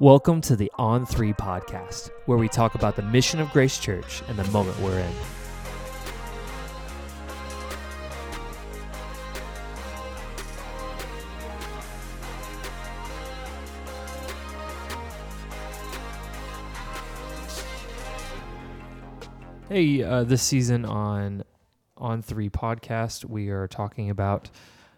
Welcome to the On 3 podcast, where we talk about the mission of Grace Church and the moment we're in. Hey, uh, this season on On 3 podcast, we are talking about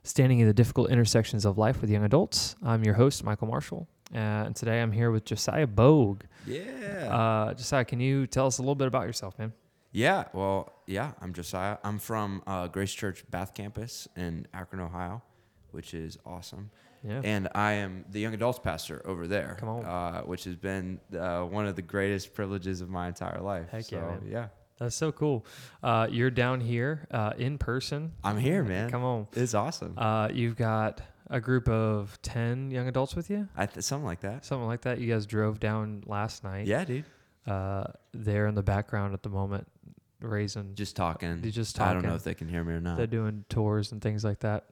standing in the difficult intersections of life with young adults. I'm your host, Michael Marshall, uh, and today I'm here with Josiah Bouge. Yeah. Uh, Josiah, can you tell us a little bit about yourself, man? yeah. Well, yeah, I'm Josiah. I'm from uh, Grace Church Bath Campus in Akron, Ohio, which is awesome. Yeah. And I am the young adults pastor over there, Come on. Uh, which has been uh, one of the greatest privileges of my entire life. Heck so, yeah, man. yeah. That's so cool. Uh, you're down here uh, in person. I'm here, man. Come on. It's awesome. Uh, you've got a group of 10 young adults with you, I th- something like that. something like that. You guys drove down last night. Yeah, dude. Uh, they're in the background at the moment, raising. Just talking. They're just I don't know if they can hear me or not. They're doing tours and things like that.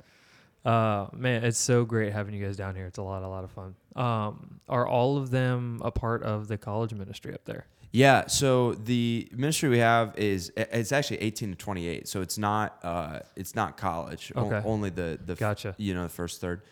Uh, man, it's so great having you guys down here. It's a lot, a lot of fun. Um, are all of them a part of the college ministry up there? Yeah, so the ministry we have is it's actually 18 to 28, so it's not uh it's not college. O- Okay. only the the f- Gotcha. you know the first third.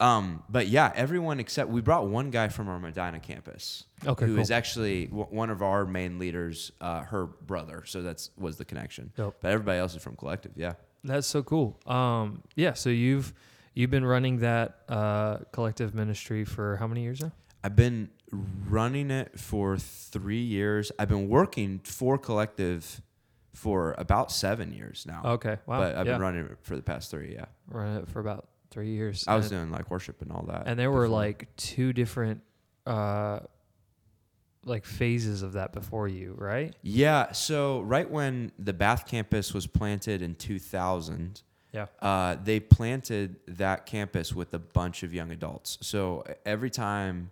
Um, but yeah, everyone except we brought one guy from our Medina campus Okay, who is cool. actually w- one of our main leaders, uh, her brother. So that's was the connection. Dope. But everybody else is from collective. Yeah. That's so cool. Um, yeah. So you've you've been running that uh, collective ministry for how many years now? I've been running it for three years. I've been working for collective for about seven years now. Okay. Wow. But I've yeah. been running it for the past three. Yeah. running it for about three years. I was doing like worship and all that. and there were like two different uh, like phases of that before you, right? yeah. So right when the Bath campus was planted in 2000, Yeah. uh, they planted that campus with a bunch of young adults. So every time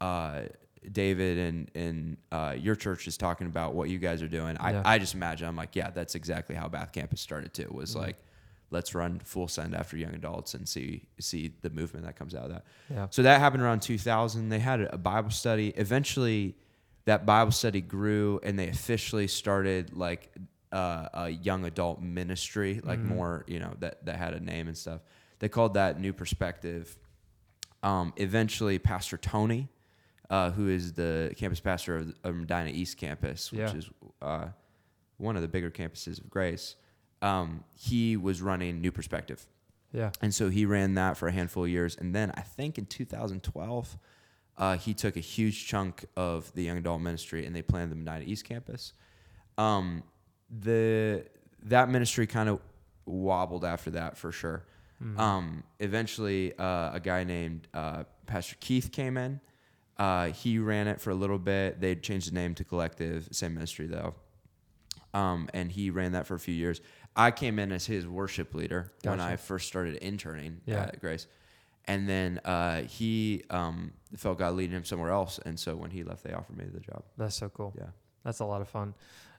uh, David and and uh, your church is talking about what you guys are doing, Yeah. I, I just imagine I'm like, yeah, that's exactly how Bath campus started too. Was Mhm. like, let's run full send after young adults and see see the movement that comes out of that. Yeah. So that happened around 2000. They had a Bible study. Eventually, that Bible study grew, and they officially started like uh, a young adult ministry, like Mhm. more, you know, that that had a name and stuff. They called that New Perspective. Um, eventually, Pastor Tony, uh, who is the campus pastor of, of Medina East Campus, which Yeah. is uh, one of the bigger campuses of Grace, um, he was running New Perspective. Yeah. And so he ran that for a handful of years. And then I think in 2012, uh, he took a huge chunk of the young adult ministry and they planted the Medina East campus. Um, the that ministry kind of wobbled after that for sure. Mhm. Um, eventually, uh, a guy named uh, Pastor Keith came in. Uh, he ran it for a little bit. They changed the name to Collective, same ministry though. Um, and he ran that for a few years. I came in as his worship leader when I first started interning Yeah. at Grace. And then uh, he um, felt God leading him somewhere else. And so when he left, they offered me the job. That's so cool. Yeah. That's a lot of fun.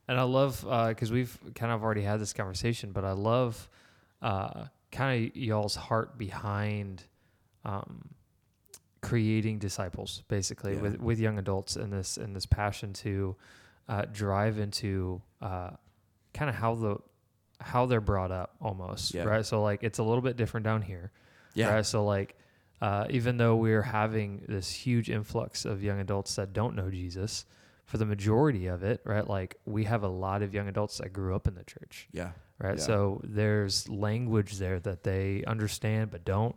And I love, because we've kind of already had this conversation, but I love uh, kind of y'all's heart behind um, creating disciples, basically, Yeah. with, with young adults and this, and this passion to uh, drive into uh, kind of how the, how they're brought up almost, Yeah. right? So like it's a little bit different down here. Yeah. Right. So like, uh, even though we're having this huge influx of young adults that don't know Jesus, for the majority of it, right? Like we have a lot of young adults that grew up in the church, Yeah. right? Yeah. So there's language there that they understand but don't,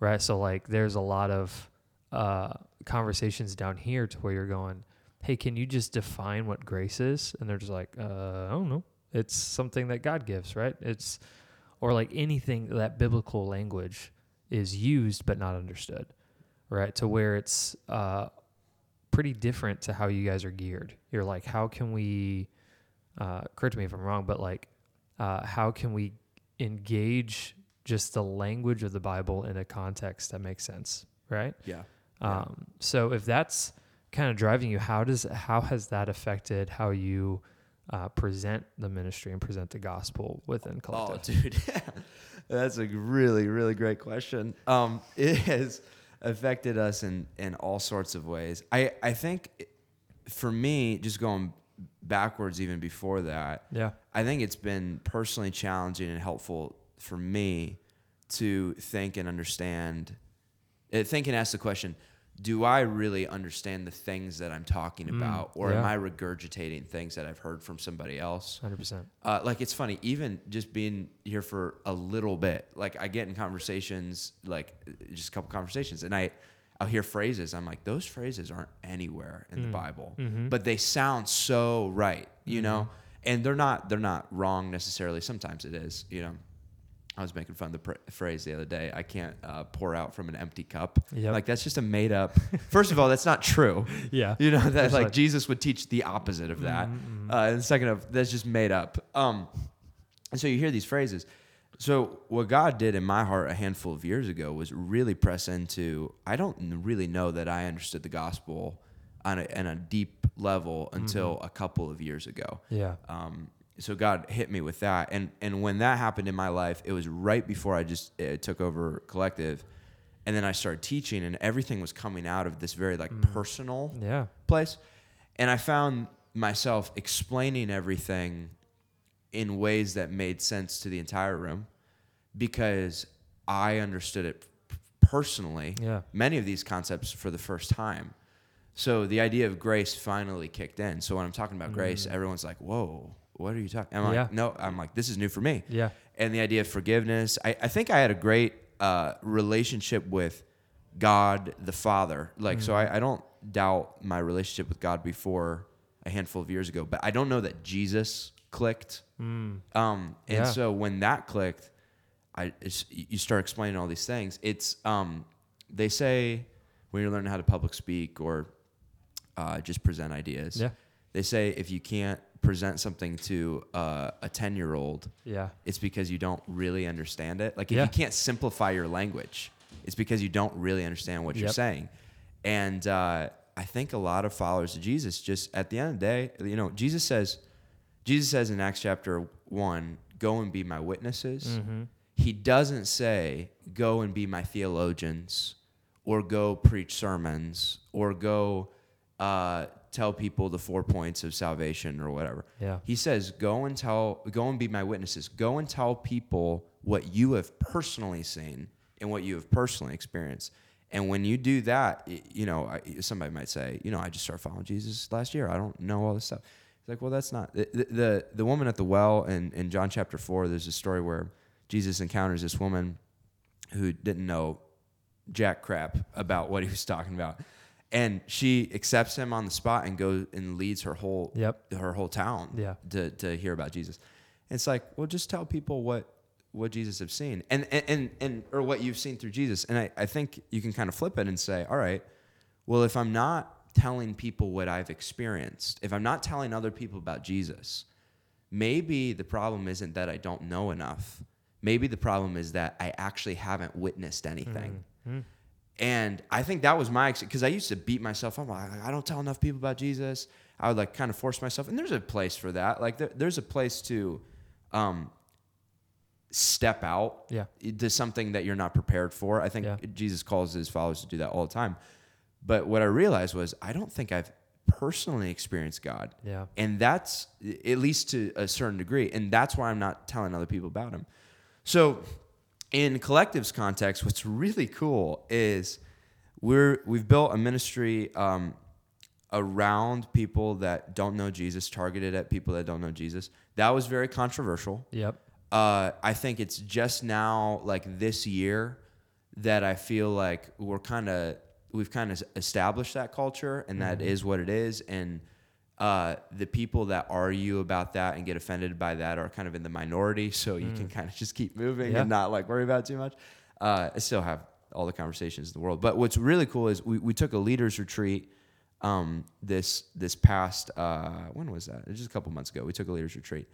right? So like there's a lot of uh, conversations down here to where you're going, hey, can you just define what grace is? And they're just like, uh, I don't know. It's something that God gives, right? It's or like anything that biblical language is used but not understood, right? To where it's uh, pretty different to how you guys are geared. You're like, how can we? Uh, correct me if I'm wrong, but like, uh, how can we engage just the language of the Bible in a context that makes sense, right? Yeah. Yeah. Um, so if that's kind of driving you, how does how has that affected how you uh, present the ministry and present the gospel within collective? Oh, dude, that's a really, really great question. Um, has affected us in in all sorts of ways. I I think for me, just going backwards even before that, Yeah. I think it's been personally challenging and helpful for me to think and understand, uh, think and ask the question: Do I really understand the things that I'm talking mm, about, or am. I regurgitating things that I've heard from somebody else? Hundred percent. Uh, like it's funny, even just being here for a little bit. Like I get in conversations, like just a couple conversations, and I, I'll hear phrases. I'm like, those phrases aren't anywhere in the mm. Bible, mm-hmm. but they sound so right, you know. Mm-hmm. And they're not. They're not wrong necessarily. Sometimes it is, you know. I was making fun of the pr- phrase the other day. I can't uh, pour out from an empty cup. Yep. Like that's just a made up. First of all, that's not true. Yeah. You know that There's like like- Jesus would teach the opposite of that. Mhm, Uh, and second of that's just made up. Um, and so you hear these phrases. So what God did in my heart a handful of years ago was really press into. I don't really know that I understood the gospel on a, on a deep level until a couple of years ago. Yeah. Um, so God hit me with that, and and when that happened in my life, it was right before I just uh, took over collective, and then I started teaching, and everything was coming out of this very like personal Yeah. place, and I found myself explaining everything in ways that made sense to the entire room, because I understood it personally. Yeah. Many of these concepts for the first time. So the idea of grace finally kicked in. So when I'm talking about grace, everyone's like, "Whoa, what are you talking?" I'm Mm. Yeah. "No, I'm like, this is new for me." Yeah. And the idea of forgiveness. I, I think I had a great uh, relationship with God the Father. Like, so Mm-hmm. I, I don't doubt my relationship with God before a handful of years ago, but I don't know that Jesus clicked. Mm. Um, and Yeah. so when that clicked, I it's, you start explaining all these things. It's um, they say when you're learning how to public speak or uh, just present ideas. Yeah. They say if you can't present something to uh, a ten year old, Yeah. it's because you don't really understand it. Like if Yeah. you can't simplify your language, it's because you don't really understand what you're saying. And uh, I think a lot of followers of Jesus just at the end of the day, you know, Jesus says, Jesus says in Acts chapter one, "Go and be my witnesses." Mm-hmm. He doesn't say, "Go and be my theologians," or "Go preach sermons," or "Go uh, tell people the four points of salvation," or whatever. Yeah. He says, "Go and tell, go and be my witnesses. Go and tell people what you have personally seen and what you have personally experienced." And when you do that, you know, somebody might say, "You know, I just started following Jesus last year. I don't know all this stuff." It's like, well, that's not the the, the woman at the well in, in John chapter four. There's a story where Jesus encounters this woman who didn't know jack crap about what he was talking about. And she accepts him on the spot and goes and leads her whole Yep. her whole town Yeah. to, to hear about Jesus. And it's like, well, just tell people what what Jesus have seen and and and, and or what you've seen through Jesus. And I, I think you can kind of flip it and say, all right, well, if I'm not telling people what I've experienced, if I'm not telling other people about Jesus, maybe the problem isn't that I don't know enough. Maybe the problem is that I actually haven't witnessed anything. Mm-hmm. And I think that was my because I used to beat myself up. Like, I don't tell enough people about Jesus. I would like kind of force myself, and there's a place for that. Like there, there's a place to um, step out Yeah. to something that you're not prepared for. I think Yeah. Jesus calls his followers to do that all the time. But what I realized was I don't think I've personally experienced God. Yeah. And that's at least to a certain degree. And that's why I'm not telling other people about him. So in collectives context, what's really cool is we're we've built a ministry um, around people that don't know Jesus, targeted at people that don't know Jesus. That was very controversial. Yep. Uh, I think it's just now, like this year, that I feel like we're kind of we've kind of established that culture, and that is what it is. And uh, the people that argue about that and get offended by that are kind of in the minority, so you can kind of just keep moving Yeah. and not like worry about it too much. Uh, I still have all the conversations in the world, but what's really cool is we, we took a leaders retreat um, this this past uh, when was that? It was just a couple months ago. We took a leaders retreat,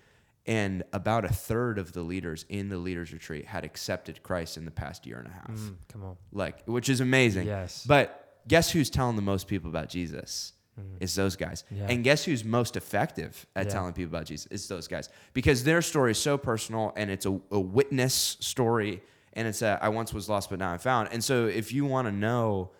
and about a third of the leaders in the leaders retreat had accepted Christ in the past year and a half. Mm, come on. Like, which is amazing. Yes. But guess who's telling the most people about Jesus? Mm. It's those guys. Yeah. And guess who's most effective at Yeah. telling people about Jesus? It's those guys. Because their story is so personal and it's a, a witness story and it's that I once was lost, but now I'm found. And so, if you want to know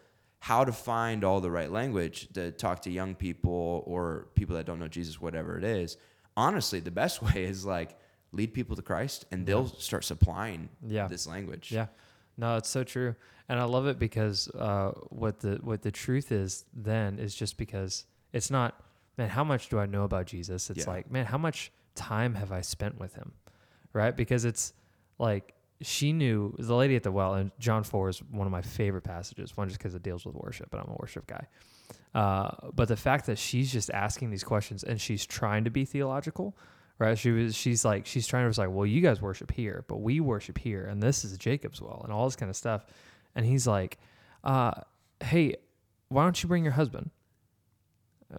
how to find all the right language to talk to young people or people that don't know Jesus, whatever it is, honestly, the best way is like lead people to Christ, and they'll start supplying Yeah. this language. Yeah, no, it's so true, and I love it because uh, what the what the truth is then is just because it's not man. How much do I know about Jesus? It's Yeah. like man, how much time have I spent with him, right? Because it's like she knew the lady at the well, and John four is one of my favorite passages. One just because it deals with worship, but I'm a worship guy. Uh, but the fact that she's just asking these questions and she's trying to be theological, right? She was, she's like, she's trying to was like, well, you guys worship here, but we worship here, and this is Jacob's well, and all this kind of stuff. And he's like, uh, hey, why don't you bring your husband?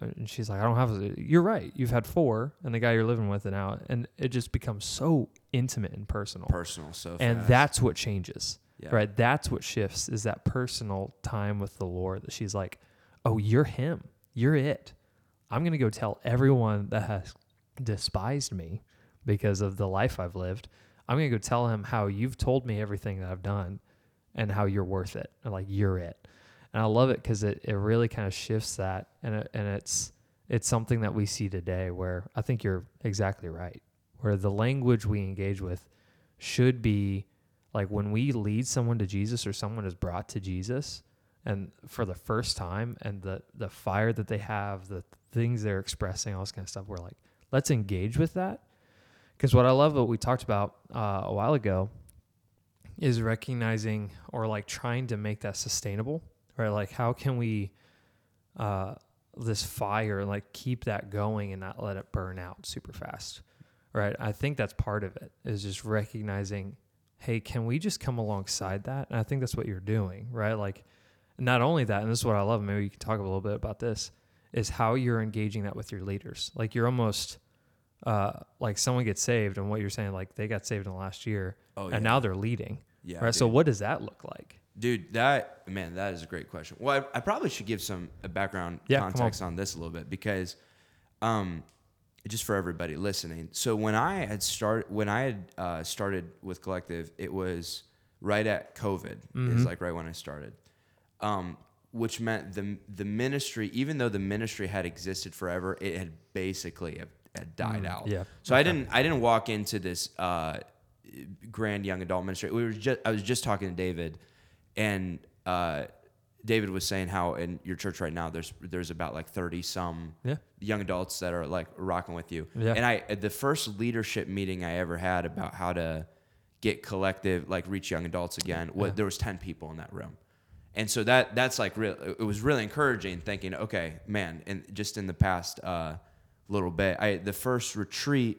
Uh, And she's like, I don't have. A, you're right. You've had four, and the guy you're living with now, and it just becomes so intimate and personal. Personal, so and fast. that's what changes Yeah. right that's what shifts is that personal time with the lord that she's like oh you're him you're it i'm going to go tell everyone that has despised me because of the life i've lived i'm going to go tell him how you've told me everything that i've done and how you're worth it like you're it. And i love it because it, it really kind of shifts that and, it, and it's it's something that we see today where i think you're exactly right where the language we engage with should be like when we lead someone to Jesus or someone is brought to Jesus and for the first time and the the fire that they have, the things they're expressing, all this kind of stuff, we're like, let's engage with that. Because what I love, what we talked about uh, a while ago, is recognizing or like trying to make that sustainable, right? Like, how can we, uh, this fire, like keep that going and not let it burn out super fast, right? I think that's part of it is just recognizing, hey, can we just come alongside that? And I think that's what you're doing, right? Like, not only that, and this is what I love, maybe you can talk a little bit about this, is how you're engaging that with your leaders. Like, you're almost, uh, like someone gets saved, and what you're saying, like they got saved in the last year, Oh, and now they're leading, Yeah, right? So, what does that look like? Dude, that man, that is a great question. Well, I, I probably should give some background Yeah, come on. context on. this a little bit because, um, just for everybody listening. So when I had start when I had uh, started with Collective, it was right at COVID. Mm-hmm. Is like right when I started, um, which meant the the ministry, even though the ministry had existed forever, it had basically had, had died out. Mm, yeah. So I didn't I didn't walk into this uh, grand young adult ministry. We were just I was just talking to David, and uh, David was saying how in your church right now there's there's about like thirty some Yeah. young adults that are like rocking with you. Yeah. And I the first leadership meeting I ever had about how to get collective like reach young adults again. What Yeah. there was ten people in that room. And so that that's like real. It was really encouraging, thinking, okay, man. And just in the past uh, little bit, I the first retreat,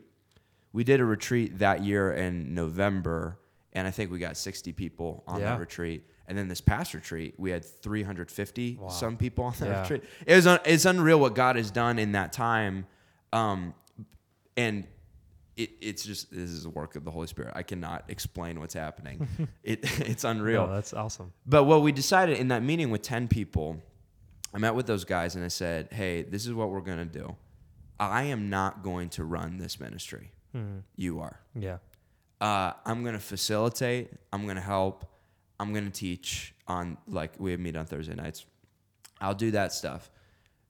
we did a retreat that year in November, and I think we got sixty people on Yeah. that retreat. And then this past retreat, we had 350 Wow. some people on that Yeah. retreat. It was un- it's unreal what God has done in that time, um, and it, it's just this is the work of the Holy Spirit. I cannot explain what's happening. it it's unreal. No, that's awesome. But what we decided in that meeting with 10 people, I met with those guys and I said, hey, this is what we're going to do. I am not going to run this ministry. You are. Yeah. Uh, I'm going to facilitate. I'm going to help. I'm going to teach on, like, we meet on Thursday nights. I'll do that stuff.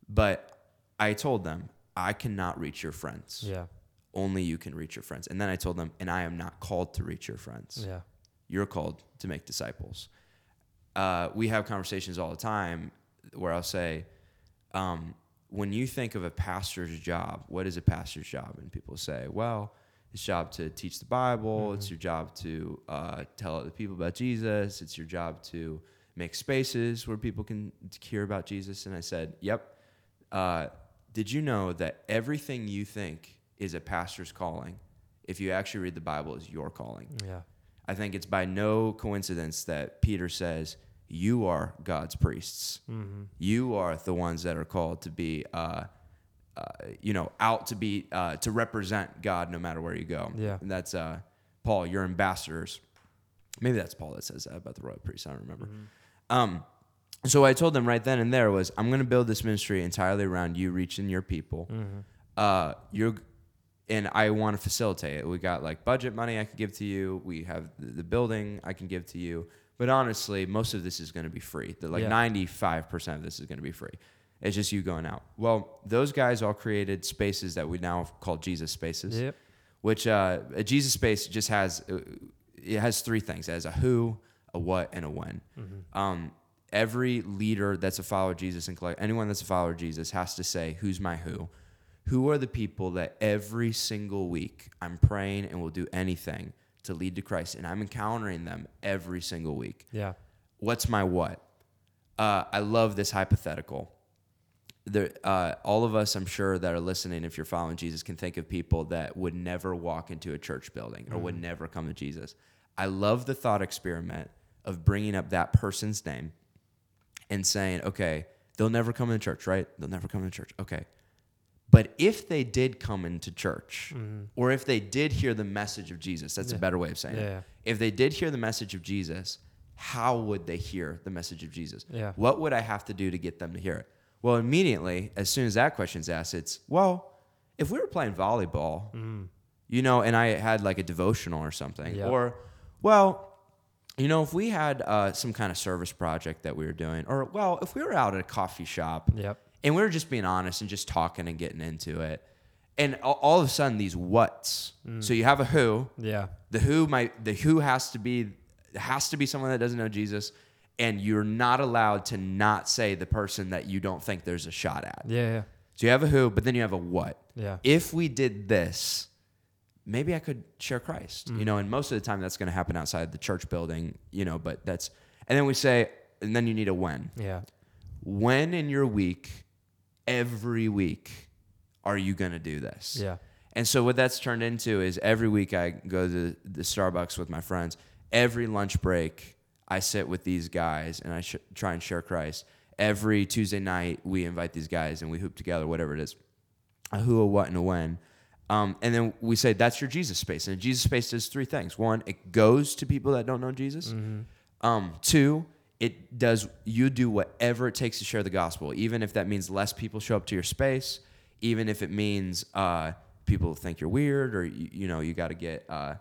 But I told them, I cannot reach your friends. Yeah. Only you can reach your friends. And then I told them, and I am not called to reach your friends Yeah. you're called to make disciples. Uh, we have conversations all the time where I'll say, um, when you think of a pastor's job, what is a pastor's job? And people say, well, it's job to teach the Bible. It's your job to uh, tell other people about Jesus. It's your job to make spaces where people can hear about Jesus. And I said, yep. Uh, did you know that everything you think is a pastor's calling, if you actually read the Bible, is your calling? Yeah. I think it's by no coincidence that Peter says, You are God's priests. Mm-hmm. You are the ones that are called to be, uh, uh, you know, out to be, uh, to represent God no matter where you go. Yeah. And that's uh, Paul, your ambassadors. Maybe that's Paul that says that about the royal priests. I don't remember. Um, so what I told them right then and there was, I'm going to build this ministry entirely around you reaching your people. Uh, you're and I want to facilitate it. We got like budget money I can give to you. We have the, building I can give to you. But honestly, most of this is going to be free. The, like ninety five percent of this is going to be free. It's just you going out. Well, those guys all created spaces that we now call Jesus spaces Yep. which uh, a Jesus space just has uh, it has three things: it has a who, a what, and a when. Um, every leader that's a follower of Jesus and collect- anyone that's a follower of Jesus has to say, "Who's my who?" Who are the people that every single week I'm praying and will do anything to lead to Christ, and I'm encountering them every single week. Yeah. What's my what? Uh, I love this hypothetical. There, uh, all of us, I'm sure, that are listening, if you're following Jesus, can think of people that would never walk into a church building or would never come to Jesus. I love the thought experiment of bringing up that person's name and saying, okay, they'll never come into church, right? They'll never come into church. Okay. But if they did come into church, or if they did hear the message of Jesus, that's a better way of saying Yeah. it. If they did hear the message of Jesus, how would they hear the message of Jesus? Yeah. What would I have to do to get them to hear it? Well, immediately, as soon as that question's asked, it's, well, if we were playing volleyball, you know, and I had like a devotional or something, Yeah. or, well, you know, if we had uh, some kind of service project that we were doing, or, well, if we were out at a coffee shop Yep. And we were just being honest and just talking and getting into it, and all, of a sudden these what's. So you have a who, Yeah. the who might the who has to be has to be someone that doesn't know Jesus, and you're not allowed to not say the person that you don't think there's a shot at. Yeah. Yeah. So you have a who, but then you have a what. Yeah. If we did this, maybe I could share Christ. Mm. You know, and most of the time that's going to happen outside the church building. You know, but that's and then we say, and then you need a when. Yeah. When in your week, every week, are you going to do this? Yeah. And so what that's turned into is every week I go to the Starbucks with my friends. Every lunch break, I sit with these guys and I sh- try and share Christ. Every Tuesday night, we invite these guys and we hoop together, whatever it is, a who, a what, and a when. Um, and then we say that's your Jesus space. And Jesus space does three things. One, it goes to people that don't know Jesus. Um, two, it does you do whatever it takes to share the gospel, even if that means less people show up to your space, even if it means uh, people think you're weird or you, you know you got to get. Uh,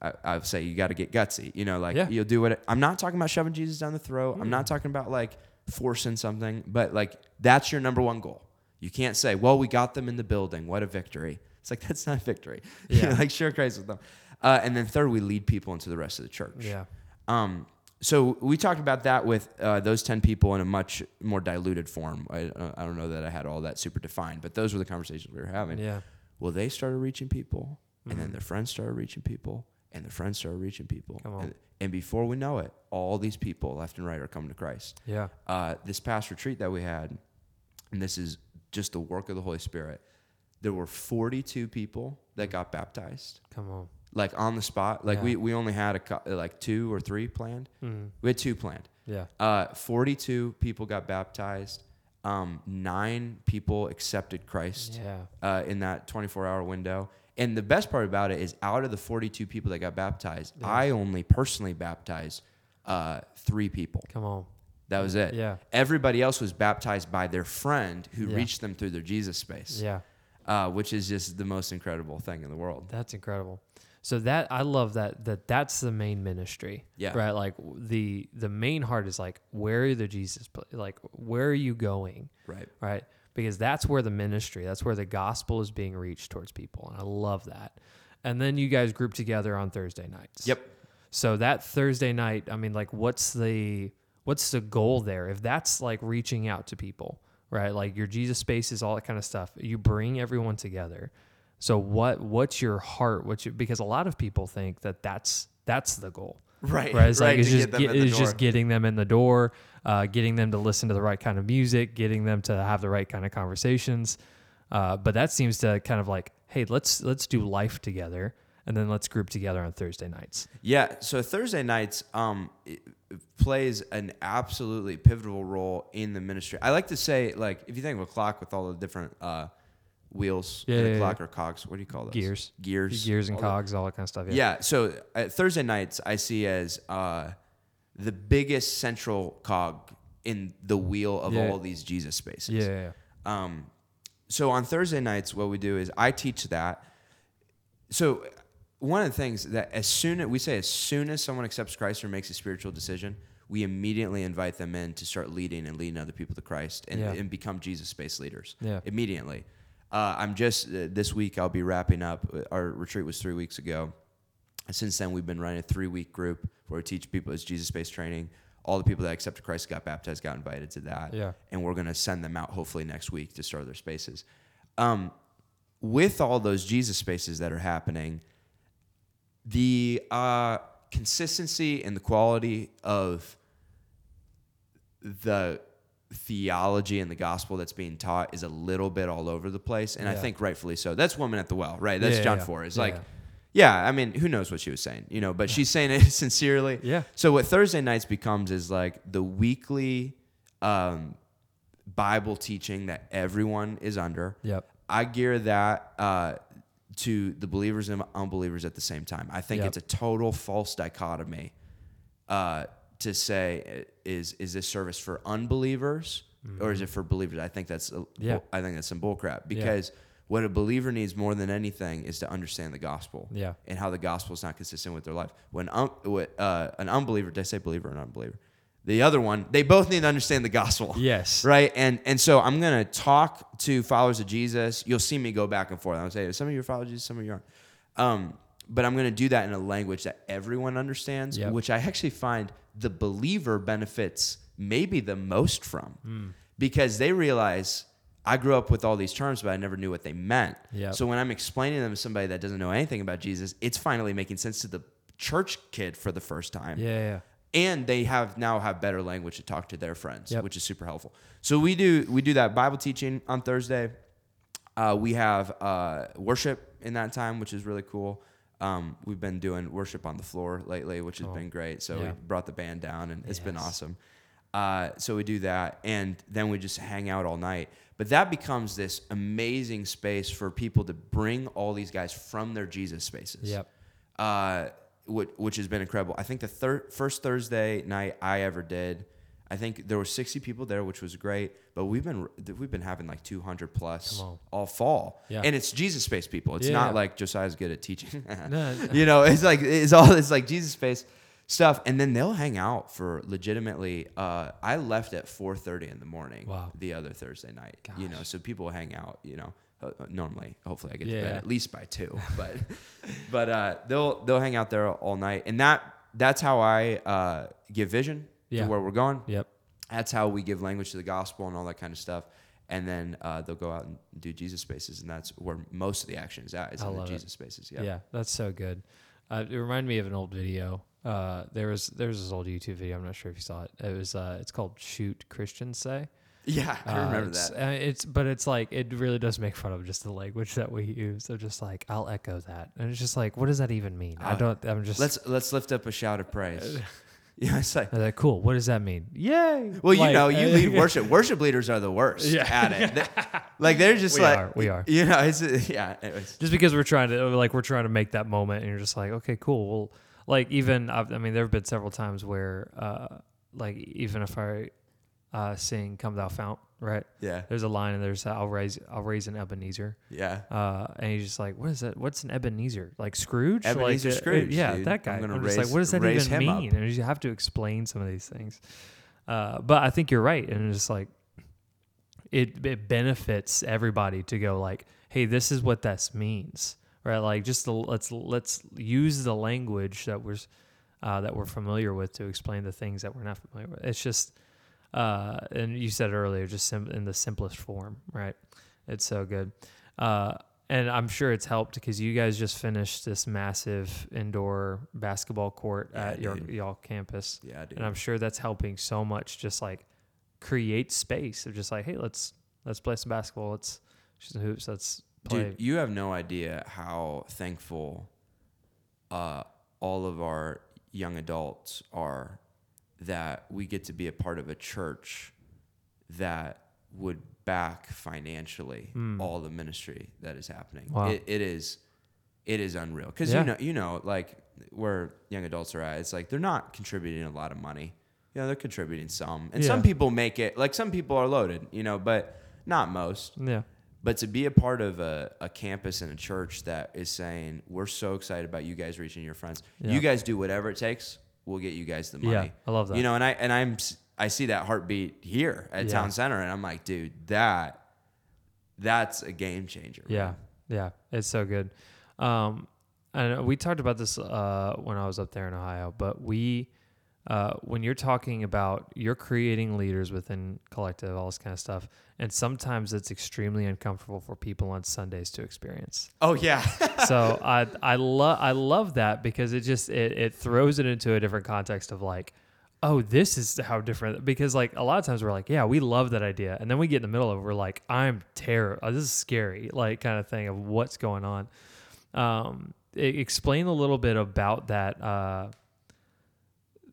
I, I would say you got to get gutsy. You know, like Yeah. you'll do what. I'm not talking about shoving Jesus down the throat. I'm not talking about like forcing something, but like that's your number one goal. You can't say, "Well, we got them in the building. What a victory!" It's like that's not a victory. Yeah. like share Christ with them. Uh, and then third, we lead people into the rest of the church. Yeah. Um, so we talked about that with uh, those 10 people in a much more diluted form. I, I don't know that I had all that super defined, but those were the conversations we were having. Yeah. Well, they started reaching people, and then their friends started reaching people, and their friends started reaching people. Come on. And, and before we know it, all these people left and right are coming to Christ. Yeah. Uh, this past retreat that we had, and this is just the work of the Holy Spirit, there were 42 people that got baptized Come on. Like on the spot. Like Yeah. we, we only had a like two or three planned. Mm. We had two planned. Yeah. Uh, 42 people got baptized. Um, nine people accepted Christ Yeah. uh, in that 24 hour window. And the best part about it is, out of the 42 people that got baptized, Yeah. I only personally baptized uh, three people. Come on. That was it. Yeah. Everybody else was baptized by their friend who Yeah. reached them through their Jesus space, Yeah. uh, which is just the most incredible thing in the world. That's incredible. So that I love that that that's the main ministry. Yeah. Right. Like the the main heart is like where are the Jesus like where are you going? Right. Right. Because that's where the ministry, that's where the gospel is being reached towards people, and I love that. And then you guys group together on Thursday nights. Yep. So that Thursday night, I mean, like, what's the what's the goal there? If that's like reaching out to people, right? Like your Jesus spaces, all that kind of stuff. You bring everyone together. So what what's your heart? What's your, because a lot of people think that that's that's the goal, Right. right? It's like it's just get get, in the it's just getting them in the door, uh, getting them to listen to the right kind of music, getting them to have the right kind of conversations. Uh, but that seems to kind of like, hey, let's let's do life together, and then let's group together on Thursday nights. Yeah, so Thursday nights um, plays an absolutely pivotal role in the ministry. I like to say, like, if you think of a clock with all the different uh, wheels Yeah, in a yeah, clock or cogs, what do you call those? Gears. Gears. gears and All the- cogs, all that kind of stuff. Yeah. Yeah. So uh, Thursday nights I see as uh, the biggest central cog in the wheel of Yeah. all these Jesus spaces. Yeah. yeah, yeah. Um, so on Thursday nights, what we do is I teach that. So one of the things that as soon as we say as soon as someone accepts Christ or makes a spiritual decision, we immediately invite them in to start leading and leading other people to Christ and, Yeah. and become Jesus space leaders. Yeah. Immediately. Uh, I'm just uh, this week. I'll be wrapping up. Our retreat was three weeks ago. And since then, we've been running a three-week group where we teach people it's Jesus space training. All the people that accepted Christ got baptized, got invited to that Yeah. and we're going to send them out hopefully next week to start their spaces. Um, with all those Jesus spaces that are happening, the uh, consistency and the quality of the theology and the gospel that's being taught is a little bit all over the place, and I think rightfully so. That's woman at the well, right? That's Yeah, John yeah. four. It's Yeah, like, yeah. yeah, I mean, who knows what she was saying, you know? But she's saying it sincerely. Yeah. So what Thursday nights becomes is like the weekly um, Bible teaching that everyone is under. Yep. I gear that uh, to the believers and unbelievers at the same time. I think Yep. it's a total false dichotomy uh, to say is is this service for unbelievers or is it for believers? I think that's a, Mm-hmm. Yeah. I think that's some bullcrap because what a believer needs more than anything is to understand the gospel Yeah. and how the gospel is not consistent with their life. When um, what, uh, an unbeliever, did I say believer or an unbeliever? The other one, they both need to understand the gospel. Yes. Right. And and so I'm gonna talk to followers of Jesus. You'll see me go back and forth. I'm gonna say some of you are followers of Jesus, some of you aren't. Um, but I'm gonna do that in a language that everyone understands, Yep. which I actually find the believer benefits maybe the most from. Hmm. Because they realize I grew up with all these terms, but I never knew what they meant. Yep. So when I'm explaining them to somebody that doesn't know anything about Jesus, it's finally making sense to the church kid for the first time Yeah. Yeah. and they have now have better language to talk to their friends, Yep. which is super helpful. So we do we do that Bible teaching on Thursday. Uh, we have uh, worship in that time, which is really cool. Um, we've been doing worship on the floor lately, which has Cool. been great. So Yeah. we brought the band down, and it's been awesome. Uh, so we do that, and then we just hang out all night. But that becomes this amazing space for people to bring all these guys from their Jesus spaces Yep. uh, which, which has been incredible. I think the thir- first Thursday night I ever did, I think there were 60 people there, which was great. But we've been we've been having like 200 plus all fall, Yeah. and it's Jesus space people. It's Yeah. not like Josiah's good at teaching. No, you know, it's like it's all it's like Jesus space stuff, and then they'll hang out for legitimately. Uh, I left at 4:30 in the morning. Wow. The other Thursday night, you know, so people hang out. You know, uh, uh, normally, hopefully, I get to bed at least by two, but but uh, they'll they'll hang out there all night, and that that's how I uh, give vision Yeah. to where we're going. Yep. That's how we give language to the gospel and all that kind of stuff. And then uh, they'll go out and do Jesus spaces, and that's where most of the action is at. Is I in the love it. Jesus spaces. Yeah. Yeah. that's so good. Uh, it reminded me of an old video. Uh, there was there was this old YouTube video. I'm not sure if you saw it. It was uh, it's called "Shoot Christians Say." Yeah, I Uh, remember it's, that. Uh, it's but it's like it really does make fun of just the language that we use. So just like I'll echo that, and it's just like, what does that even mean? I don't. I'm just Let's let's lift up a shout of praise. Yeah, it's like I'm like, cool. What does that mean? Yay! well, you know, you uh, lead worship. Worship leaders are the worst Yeah. at it. Like they're just We like are, we are. You know, it's yeah. Anyways. just because we're trying to like we're trying to make that moment and you're just like okay cool well like even I've, i mean there have been several times where uh like even if i uh sing come thou fount right. Yeah, there's a line and there's i'll raise i'll raise an ebenezer. Yeah. uh and he's just like what is that? What's an ebenezer? Like scrooge? Ebenezer like, uh, Scrooge, yeah dude. that guy. I'm i'm, gonna just like what does that even him up. mean? And you have to explain some of these things. Uh but i think you're right. And it's just like it it benefits everybody to go like, hey, this is what this means, right? Like just the, let's let's use the language that we're uh, that we're familiar with to explain the things that we're not familiar with. It's just, uh, and you said earlier, just sim- in the simplest form, right? It's so good. Uh, and I'm sure it's helped because you guys just finished this massive indoor basketball court Yeah, at your y'all campus, Yeah, dude. and I'm sure that's helping so much. Just like create space of just like, hey, let's let's play some basketball. Let's shoot some hoops. Let's play. Dude, you have no idea how thankful uh, all of our young adults are that we get to be a part of a church that would back financially hmm. all the ministry that is happening. Wow. It, it is, it is unreal because Yeah. you know, you know, like where young adults are at, it's like they're not contributing a lot of money. You know, they're contributing some, and some people make it. Like some people are loaded, you know, but not most. yeah, But to be a part of a, a campus and a church that is saying, we're so excited about you guys reaching your friends. Yeah. You guys do whatever it takes. We'll get you guys the money. Yeah, I love that. You know, and I and I'm I see that heartbeat here at Yeah. Town Center, and I'm like, dude, that that's a game changer. man. Yeah, yeah, it's so good. Um, and we talked about this uh, when I was up there in Ohio, but we, uh, when you're talking about you're creating leaders within collective, all this kind of stuff, and sometimes it's extremely uncomfortable for people on Sundays to experience. Oh yeah. so I I love I love that because it just it, it throws it into a different context of like, oh, this is how different because like a lot of times we're like, yeah, we love that idea, and then we get in the middle of it, we're like, I'm terror, oh, this is scary, like kind of thing of what's going on. Um, explain a little bit about that uh,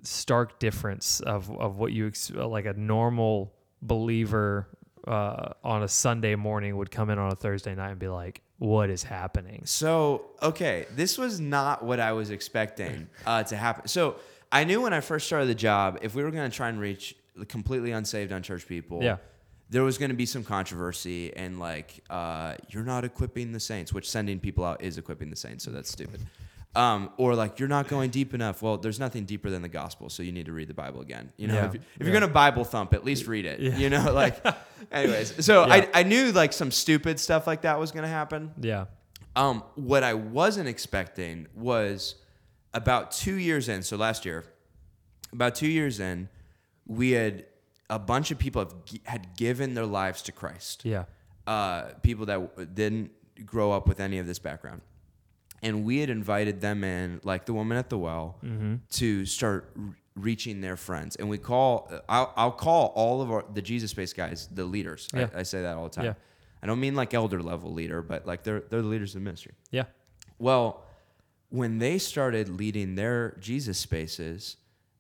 stark difference of of what you like a normal believer uh, on a Sunday morning would come in on a Thursday night and be like, what is happening? So, okay, this was not what I was expecting uh, to happen. So, I knew when I first started the job, if we were going to try and reach completely unsaved, unchurched people, Yeah. there was going to be some controversy and like, uh, you're not equipping the saints, which sending people out is equipping the saints, so that's stupid. Um, or like you're not going deep enough. Well, there's nothing deeper than the gospel, so you need to read the Bible again. You know, Yeah, if, if yeah. you're gonna Bible thump, at least read it. Yeah. You know, like, anyways. So. I, I knew like some stupid stuff like that was gonna happen. Yeah. Um, what I wasn't expecting was about two years in. So last year, about two years in, we had a bunch of people have, had given their lives to Christ. Yeah. Uh, people that didn't grow up with any of this background, and we had invited them in, like the woman at the well, Mm-hmm. to start r- reaching their friends. And we call, I'll, I'll call all of our, the Jesus Space guys the leaders. Yeah. I, I say that all the time. Yeah. I don't mean like elder level leader, but like they're they're the leaders of the ministry. Yeah. Well, when they started leading their Jesus spaces,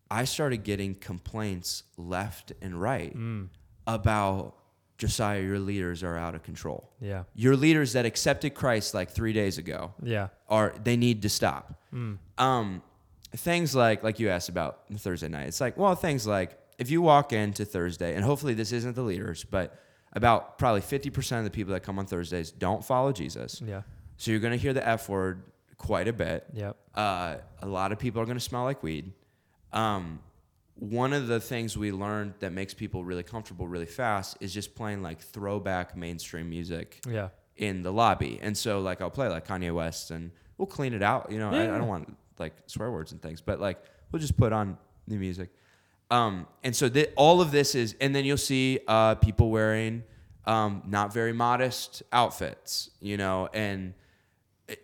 I started getting complaints left and right Mm. about Josiah, your leaders are out of control. Yeah. Your leaders that accepted Christ like three days ago Yeah. are they need to stop. Mm. Um, things like like you asked about Thursday night. It's like well, things like if you walk into Thursday, and hopefully this isn't the leaders, but about probably fifty percent of the people that come on Thursdays don't follow Jesus. Yeah. So you're going to hear the F word quite a bit. Yep. Uh, a lot of people are going to smell like weed. Um, one of the things we learned that makes people really comfortable really fast is just playing like throwback mainstream music Yeah. in the lobby. And so like I'll play like Kanye West and we'll clean it out. You know, I, I don't want like swear words and things, but like we'll just put on new music. Um, and so th- all of this is, and then you'll see uh, people wearing um, not very modest outfits, you know, and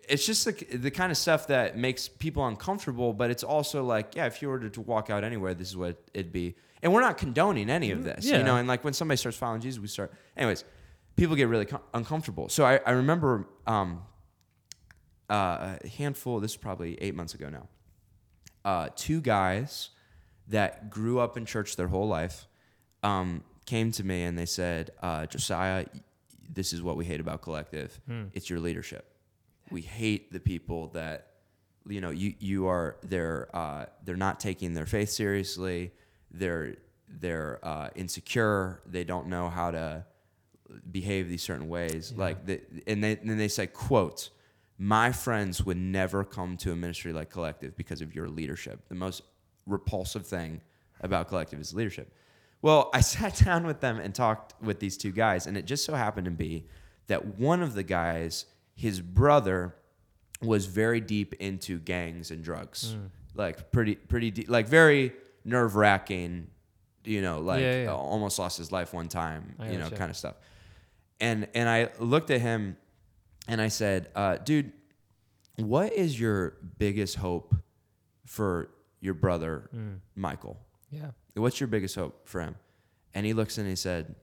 it's just like the kind of stuff that makes people uncomfortable, but it's also like, yeah, if you were to, walk out anywhere, this is what it'd be. And we're not condoning any of this, Yeah. you know, and like when somebody starts following Jesus, we start, anyways, people get really com- uncomfortable. So I, I remember um, uh, a handful, this is probably eight months ago now, uh, two guys that grew up in church their whole life um, came to me and they said, uh, Josiah, this is what we hate about Collective. It's your leadership. We hate the people that, you know, you, you are, they're, uh, they're not taking their faith seriously. They're, they're uh, insecure. They don't know how to behave these certain ways. Yeah. Like, the, and they, and then they say, quote, my friends would never come to a ministry like Collective because of your leadership. The most repulsive thing about Collective is leadership. Well, I sat down with them and talked with these two guys, and it just so happened to be that one of the guys, his brother, was very deep into gangs and drugs, Mm. like pretty, pretty deep, like very nerve wracking. You know, like Yeah, yeah. uh, almost lost his life one time. I you know, kind of stuff. And and I looked at him, and I said, uh, "Dude, what is your biggest hope for your brother Mm. Michael? Yeah. What's your biggest hope for him?" And he looks and he said,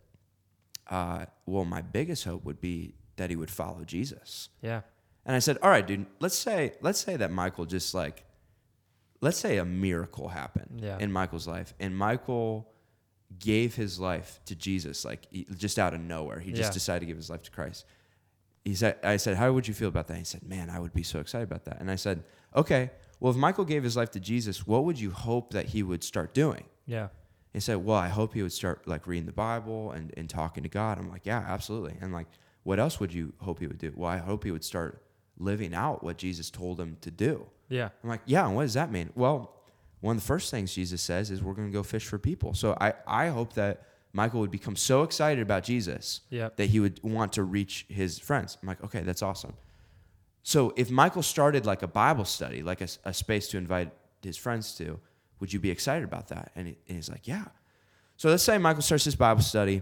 uh, "Well, my biggest hope would be that he would follow Jesus." Yeah. And I said, "All right, dude. Let's say let's say that Michael just like, let's say a miracle happened Yeah. in Michael's life, and Michael." gave his life to Jesus like he- just out of nowhere he just Yeah. decided to give his life to Christ he said I said how would you feel about that he said man I would be so excited about that and I said okay well if Michael gave his life to Jesus what would you hope that he would start doing Yeah. he said well I hope he would start like reading the Bible and, and talking to God I'm like yeah absolutely and like what else would you hope he would do? Well, I hope he would start living out what Jesus told him to do. Yeah. I'm like, yeah, and what does that mean? Well, one of the first things Jesus says is we're going to go fish for people. So I, I hope that Michael would become so excited about Jesus Yep. that he would want to reach his friends. I'm like, okay, that's awesome. So if Michael started like a Bible study, like a, a space to invite his friends to, would you be excited about that? And, he, and he's like, yeah. So let's say Michael starts his Bible study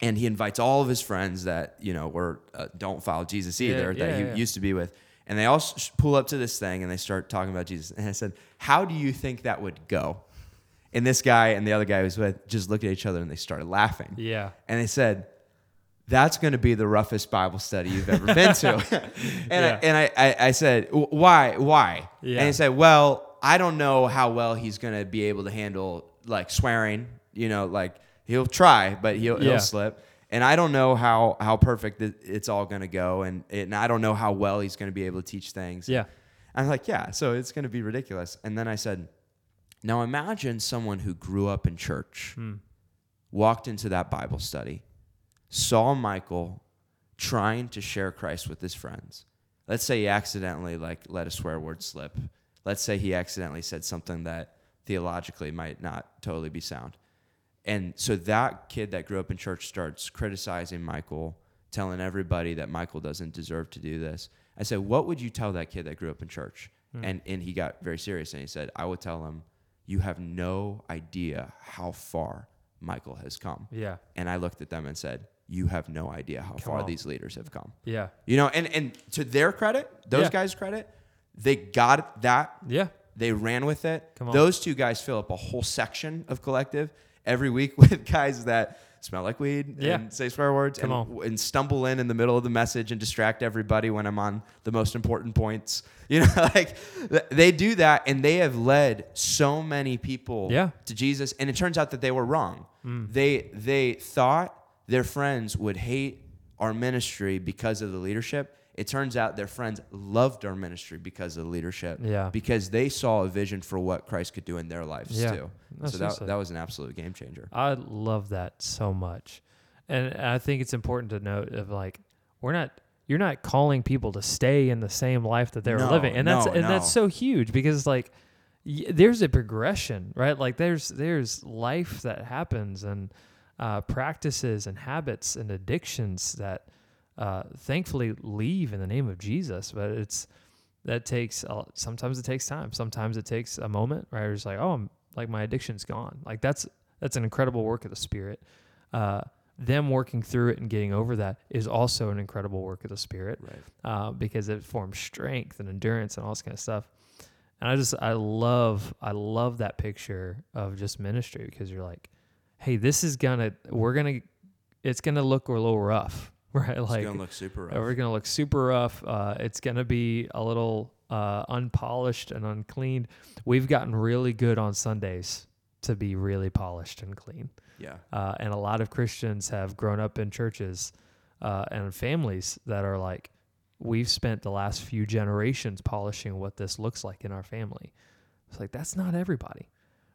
and he invites all of his friends that, you know, were, uh, don't follow Jesus Yeah, either, that yeah, he yeah. used to be with. And they all s- pull up to this thing and they start talking about Jesus. And I said, how do you think that would go? And this guy and the other guy was with just looked at each other and they started laughing. Yeah. And they said, that's going to be the roughest Bible study you've ever been to. and Yeah. I, and I, I, I said, why? Why? Yeah. And he said, well, I don't know how well he's going to be able to handle like swearing. You know, like he'll try, but he'll, Yeah. he'll slip. And I don't know how, how perfect it's all going to go. And, and I don't know how well he's going to be able to teach things. Yeah. I'm like, yeah, so it's going to be ridiculous. And then I said, now imagine someone who grew up in church, Hmm. walked into that Bible study, saw Michael trying to share Christ with his friends. Let's say he accidentally like let a swear word slip. Let's say he accidentally said something that theologically might not totally be sound. And so that kid that grew up in church starts criticizing Michael, telling everybody that Michael doesn't deserve to do this. I said, What would you tell that kid that grew up in church? Hmm. And and he got very serious and he said, I would tell him, You have no idea how far Michael has come. Yeah. And I looked at them and said, You have no idea how Come far on. these leaders have come. Yeah. You know, and, and to their credit, those Yeah. guys' credit, they got that Yeah. they ran with it. Come on. Those two guys fill up a whole section of collective every week with guys that smell like weed Yeah. and say swear words and, and stumble in in the middle of the message and distract everybody when I'm on the most important points. You know, like they do that and they have led so many people Yeah. Mm. to Jesus. And it turns out that they were wrong. They they thought their friends would hate our ministry because of the leadership. It turns out their friends loved our ministry because of the leadership. Yeah. Because they saw a vision for what Christ could do in their lives Yeah. too. So that, that was an absolute game changer. I love that so much. And I think it's important to note of like we're not you're not calling people to stay in the same life that they were No, living. And that's no, and that's so huge because like y- there's a progression, right? Like there's there's life that happens and uh, practices and habits and addictions that uh, thankfully leave in the name of Jesus, but it's that takes a, sometimes it takes time. Sometimes it takes a moment, right? It's like, oh, I'm like my addiction's gone. Like that's that's an incredible work of the Spirit. Uh, them working through it and getting over that is also an incredible work of the Spirit Right. uh, because it forms strength and endurance and all this kind of stuff. And I just I love I love that picture of just ministry because you're like, hey, this is gonna we're gonna it's gonna look a little rough, right? It's like gonna look super rough. uh, We're gonna look super rough. Uh, it's gonna be a little uh, unpolished and unclean. We've gotten really good on Sundays to be really polished and clean. yeah. Uh, and a lot of Christians have grown up in churches uh, and families that are like, we've spent the last few generations polishing what this looks like in our family. It's like that's not everybody,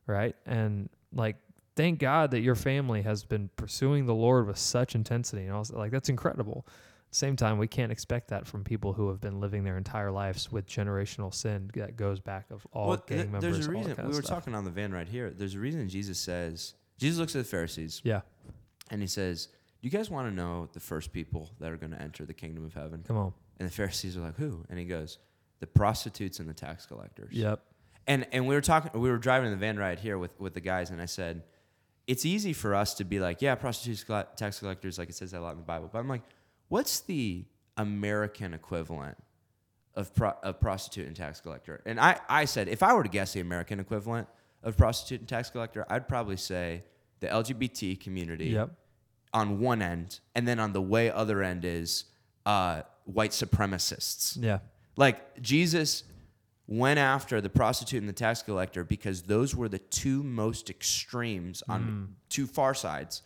right? And like, thank God that your family has been pursuing the Lord with such intensity. And I was like, that's incredible. Same time, we can't expect that from people who have been living their entire lives with generational sin that goes back of all Well, gang th- members. there's a reason we were stuff. talking on the van right here. There's a reason Jesus says Jesus looks at the Pharisees Yeah, and he says, "Do you guys want to know the first people that are going to enter the kingdom of heaven?" come on. And the Pharisees are like, "Who?" And he goes, "The prostitutes and the tax collectors." Yep. And and we were talking, we were driving in the van ride here with with the guys, and I said, it's easy for us to be like, yeah, prostitutes, tax collectors, like it says that a lot in the Bible. But I'm like, what's the American equivalent of pro- of prostitute and tax collector? And I I said, if I were to guess the American equivalent of prostitute and tax collector, I'd probably say the LGBT community Yep. on one end, and then on the way other end is uh, white supremacists. Yeah. Like Jesus went after the prostitute and the tax collector because those were the two most extremes on mm. two far sides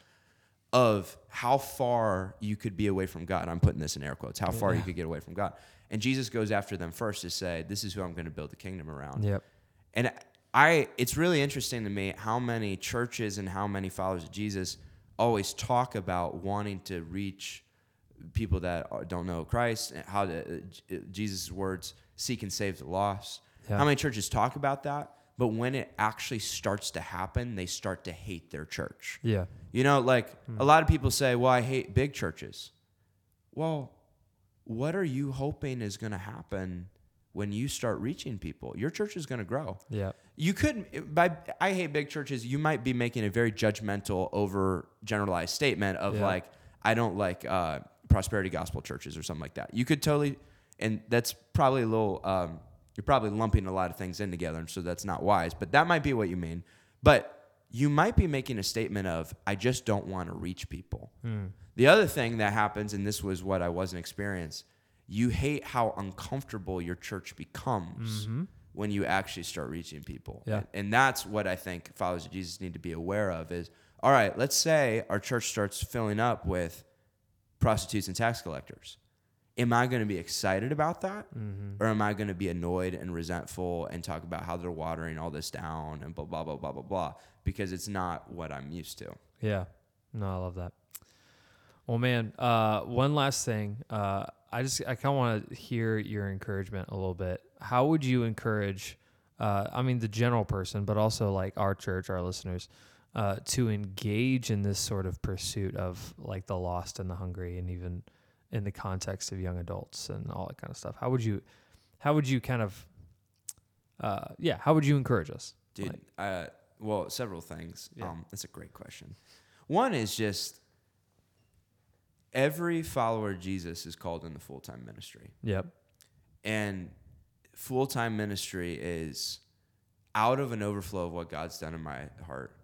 of how far you could be away from God. I'm putting this in air quotes. How far you could get away from God. And Jesus goes after them first to say, "This is who I'm going to build the kingdom around." Yep. And I, it's really interesting to me how many churches and how many followers of Jesus always talk about wanting to reach people that don't know Christ, and how to, uh, Jesus' words, seek and save the lost. Yeah. How many churches talk about that? But when it actually starts to happen, they start to hate their church. Yeah. You know, like Hmm. a lot of people say, well, I hate big churches. Well, what are you hoping is going to happen when you start reaching people? Your church is going to grow. Yeah. You could, by I hate big churches, you might be making a very judgmental, over generalized statement of Yeah. like, I don't like uh, prosperity gospel churches or something like that. You could totally, and that's probably a little, um, you're probably lumping a lot of things in together, and so that's not wise, but that might be what you mean. But you might be making a statement of, I just don't want to reach people. Hmm. The other thing that happens, and this was what I wasn't experienced, you hate how uncomfortable your church becomes when you actually start reaching people. Yeah. And, and that's what I think followers of Jesus need to be aware of is, all right, let's say our church starts filling up with prostitutes and tax collectors. Am I going to be excited about that? Or am I going to be annoyed and resentful and talk about how they're watering all this down and blah, blah, blah, blah, blah, blah? Because it's not what I'm used to. Yeah. No, I love that. Well, man, uh, one last thing. Uh, I just I kind of want to hear your encouragement a little bit. How would you encourage? Uh, I mean, the general person, but also like our church, our listeners, uh, to engage in this sort of pursuit of like the lost and the hungry, and even in the context of young adults and all that kind of stuff. How would you? How would you kind of? Uh, yeah. How would you encourage us? Dude, Like- uh, well, several things. Yeah. Um, that's a great question. One is just every follower of Jesus is called in the full time ministry. Yep. And full time ministry is out of an overflow of what God's done in my heart.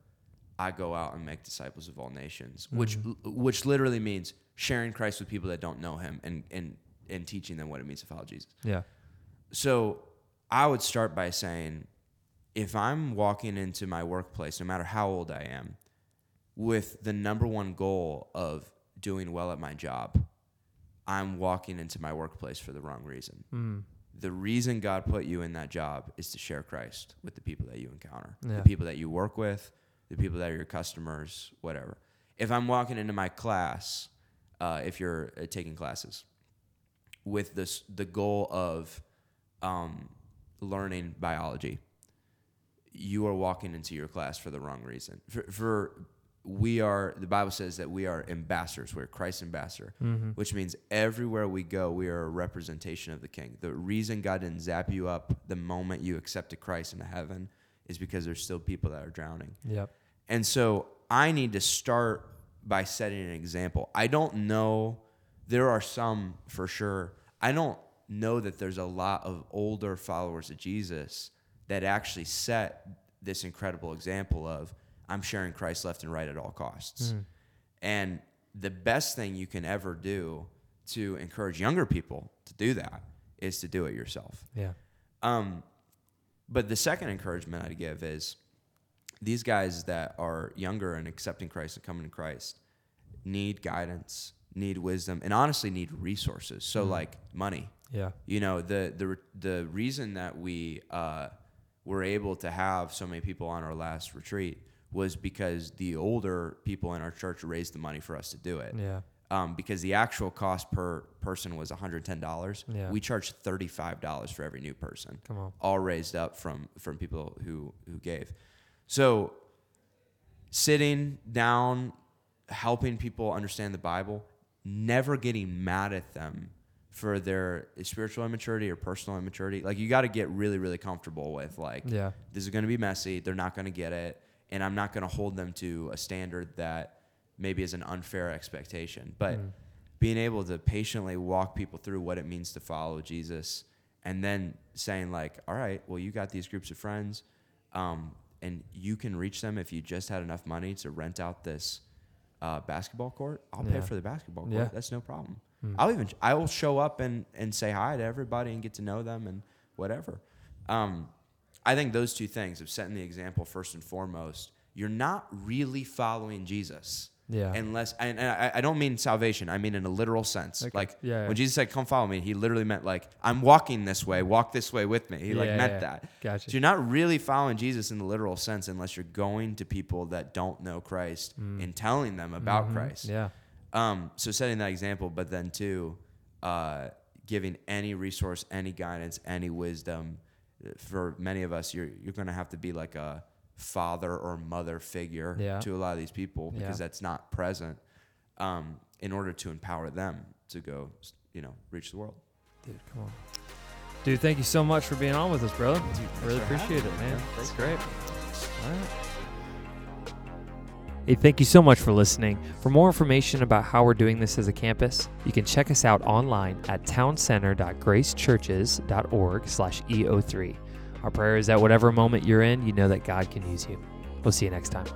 I go out and make disciples of all nations, which which literally means sharing Christ with people that don't know Him and and and teaching them what it means to follow Jesus. Yeah. So I would start by saying, if I'm walking into my workplace, no matter how old I am, with the number one goal of doing well at my job, I'm walking into my workplace for the wrong reason. Mm. The reason God put you in that job is to share Christ with the people that you encounter, Yeah. the people that you work with, the people that are your customers, whatever. If I'm walking into my class, uh, if you're uh, taking classes, with this the goal of um, learning biology, you are walking into your class for the wrong reason. For, for we are the Bible says that we are ambassadors. We're Christ's ambassador, Mm-hmm. which means everywhere we go, we are a representation of the King. The reason God didn't zap you up the moment you accepted Christ into heaven is because there's still people that are drowning. Yep. And so I need to start by setting an example. I don't know, there are some for sure. I don't know that there's a lot of older followers of Jesus that actually set this incredible example of I'm sharing Christ left and right at all costs. And the best thing you can ever do to encourage younger people to do that is to do it yourself. Yeah. Um, but the second encouragement I'd give is these guys that are younger and accepting Christ and coming to Christ need guidance, need wisdom, and honestly need resources. So like money. Yeah. You know, the the the reason that we uh, were able to have so many people on our last retreat was because the older people in our church raised the money for us to do it Yeah. Um, because the actual cost per person was $110. Yeah. We charged $35 for every new person, Come on. all raised up from from people who who gave. So sitting down, helping people understand the Bible, never getting mad at them for their spiritual immaturity or personal immaturity. Like you got to get really really comfortable with like Yeah. this is going to be messy. They're not going to get it. And I'm not going to hold them to a standard that maybe is an unfair expectation. But Mm. being able to patiently walk people through what it means to follow Jesus and then saying, like, all right, well, you got these groups of friends um, and you can reach them if you just had enough money to rent out this uh, basketball court. I'll pay for the basketball court. Yeah. That's no problem. Mm. I'll even I will show up and and say hi to everybody and get to know them and whatever. Um, I think those two things of setting the example first and foremost. You're not really following Jesus Yeah. unless and, and I, I don't mean salvation. I mean in a literal sense. Okay. Like Yeah, yeah. when Jesus said, "Come follow me," he literally meant like I'm walking this way. Walk this way with me. He like Yeah, meant yeah. that. Gotcha. So you're not really following Jesus in the literal sense unless you're going to people that don't know Christ and telling them about Mhm. Christ. Yeah. Um, so setting that example, but then too, uh, giving any resource, any guidance, any wisdom. For many of us, you're you're gonna have to be like a father or mother figure Yeah. to a lot of these people because Yeah. that's not present. Um, in order to empower them to go, you know, reach the world. Dude, come on. Dude, thank you so much for being on with us, brother. Dude, really appreciate it, me, man. man. That's great. All right. Hey, thank you so much for listening. For more information about how we're doing this as a campus, you can check us out online at towncenter.gracechurches.org slash EO3. Our prayer is that whatever moment you're in, you know that God can use you. We'll see you next time.